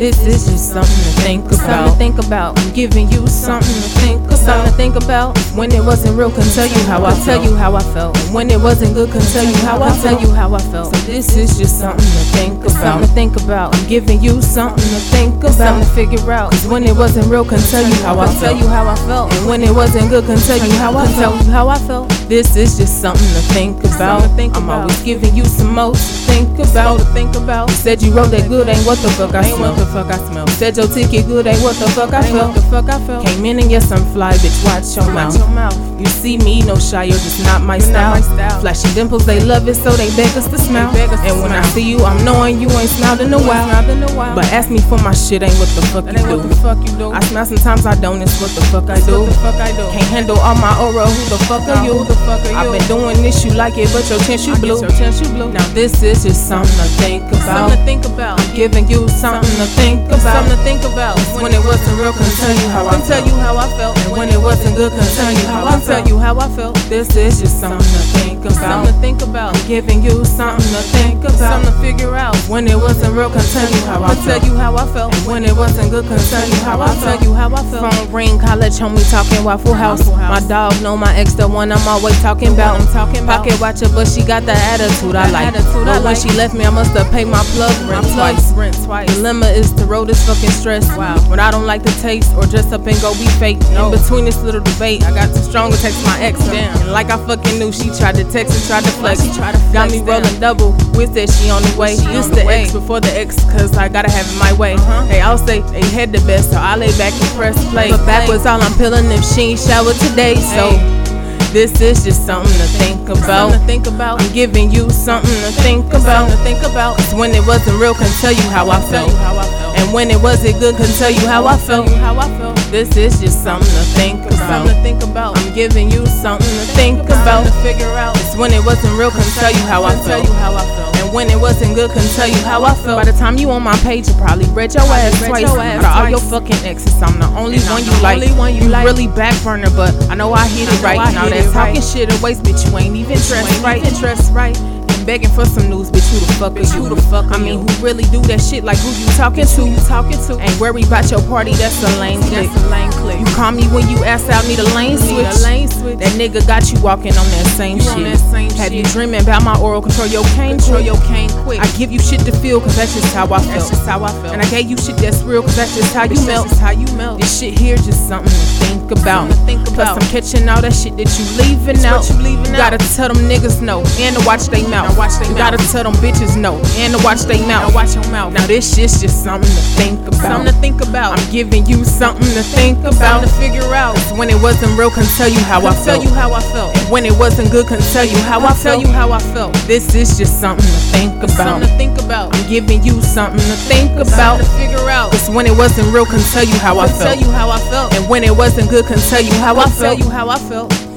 This is just something to think about. Something to think about. I'm giving you something to think about. Something to think about. When it wasn't real, can tell you how I tell you how I felt. When it wasn't good, can tell you how I tell you how I felt. So this is just something to think about. Something to think about. I'm giving you something to think about. Something to figure out. Cause when it wasn't real, can tell you how I tell you how I felt. And when it wasn't good, can tell you how I tell you how I felt. This is just something to think about. Something to think I'm always giving you some more to think about. to think about. You said you wrote that good, ain't what the fuck I Ain't smell. what the fuck I smell. Said your ticket good, ain't what the fuck I Ain't what the fuck I felt. Came in and yes, I'm fly, bitch. Watch your mouth. your mouth. You see me, no shy, you're just not my style. not my style. Flashing dimples, they love it, so they beg us to smile. us to and when I see you, I'm knowing you ain't smiled in a while. Smiled in a while. But ask me for my shit, ain't what the fuck you do. what the fuck you do. I smile sometimes I don't, it's what the fuck I do. the fuck I do. Can't handle all my aura, who the fuck are you? the fuck are I've you? been doing this, you like it, but your chance you blew. your chance you blew. Now this is just something to think about. Something to think about. Giving you something to think about. Something to think about. When it wasn't real, can tell you how I can tell you how I felt. When it wasn't good, tell you how I tell you how I felt. This is just something think about. Something to think about. Giving you something to think about. Something to figure out. When it wasn't real, can tell you how I I'll tell felt. you how I felt. When it wasn't good, can tell you how I I'll tell felt. you how I felt. Phone ring, college homie talking Waffle House. My dog know my ex, the one I'm always talking about. I'm talking about. Pocket watcher, but she got the attitude I like. attitude I but when like. she left me, I must have paid my plug rent twice. rent twice. Dilemma is to roll this fucking stress. Wow. When I don't like the taste or dress up and go be fake. No. In between this little debate, I got too strong to text my ex. Damn. And like I fucking knew, she tried to text and tried to flex. she tried to Got me rolling double. With that she on the way. She on the the ex before the ex, cause I gotta have it my way. Uh-huh. Hey, I'll say they had the best, so I lay back and press play. But backwards, all I'm peeling if she ain't showered today. So this is just something to think about. Something to think about. I'm giving you something to think about. Something to think about. Cause when it wasn't real, can tell you how I felt. you how I felt. And when it wasn't good, can tell you how I felt. You how I felt. This is just something to think about. Something to think about. I'm giving you something to think about. to figure out. Cause when it wasn't real, can tell you how I felt. you how I felt. And when it wasn't good, can tell you how I felt. By the time you on my page, you probably read your ass twice. your ass Out of all your fucking exes, I'm the only one you the like. only one you like. really back burner, but I know I hit it right. Now that's talking shit a waste, bitch. You ain't even dressed right. even dressed right. Begging for some news, bitch. Who the fuck Bitch, are you? who the fuck I mean, you? who really do that shit? Like who you talking to? Who you talking to? Ain't worry about your party. That's a lame That's a lane click. You call me when you ask out, need a lane Need switch. a lane switch. That nigga got you walking on that same You shit. on that same Have you dreaming about my oral control your cane? Control your cane quick. I give you shit to feel, cause that's just how I felt. That's just how I felt. And I gave you shit that's real, cause that's just how you Bitch, melt. That's just how you melt. This shit here just something to think about. Something to think Plus. I'm catching all that shit that you leaving It's out. you leaving you out. gotta tell them niggas no and to watch they mouth. Now watch they you mouth. gotta tell them bitches no and to watch they mouth. Now watch your mouth. Now this shit's just something to think about. Something to think about. I'm giving you something to think about. Something to figure out. When it wasn't real, can tell you how I I'll tell felt. you how I felt. When it wasn't good, can tell you how I I'll tell felt. you how I felt. This is just something to think about. Something to think about. I'm giving you something to think about. To figure out. Cause when it wasn't real, can tell you how I I'll tell you how I felt. And when it wasn't good, can tell you how I I'll tell felt. you how I felt.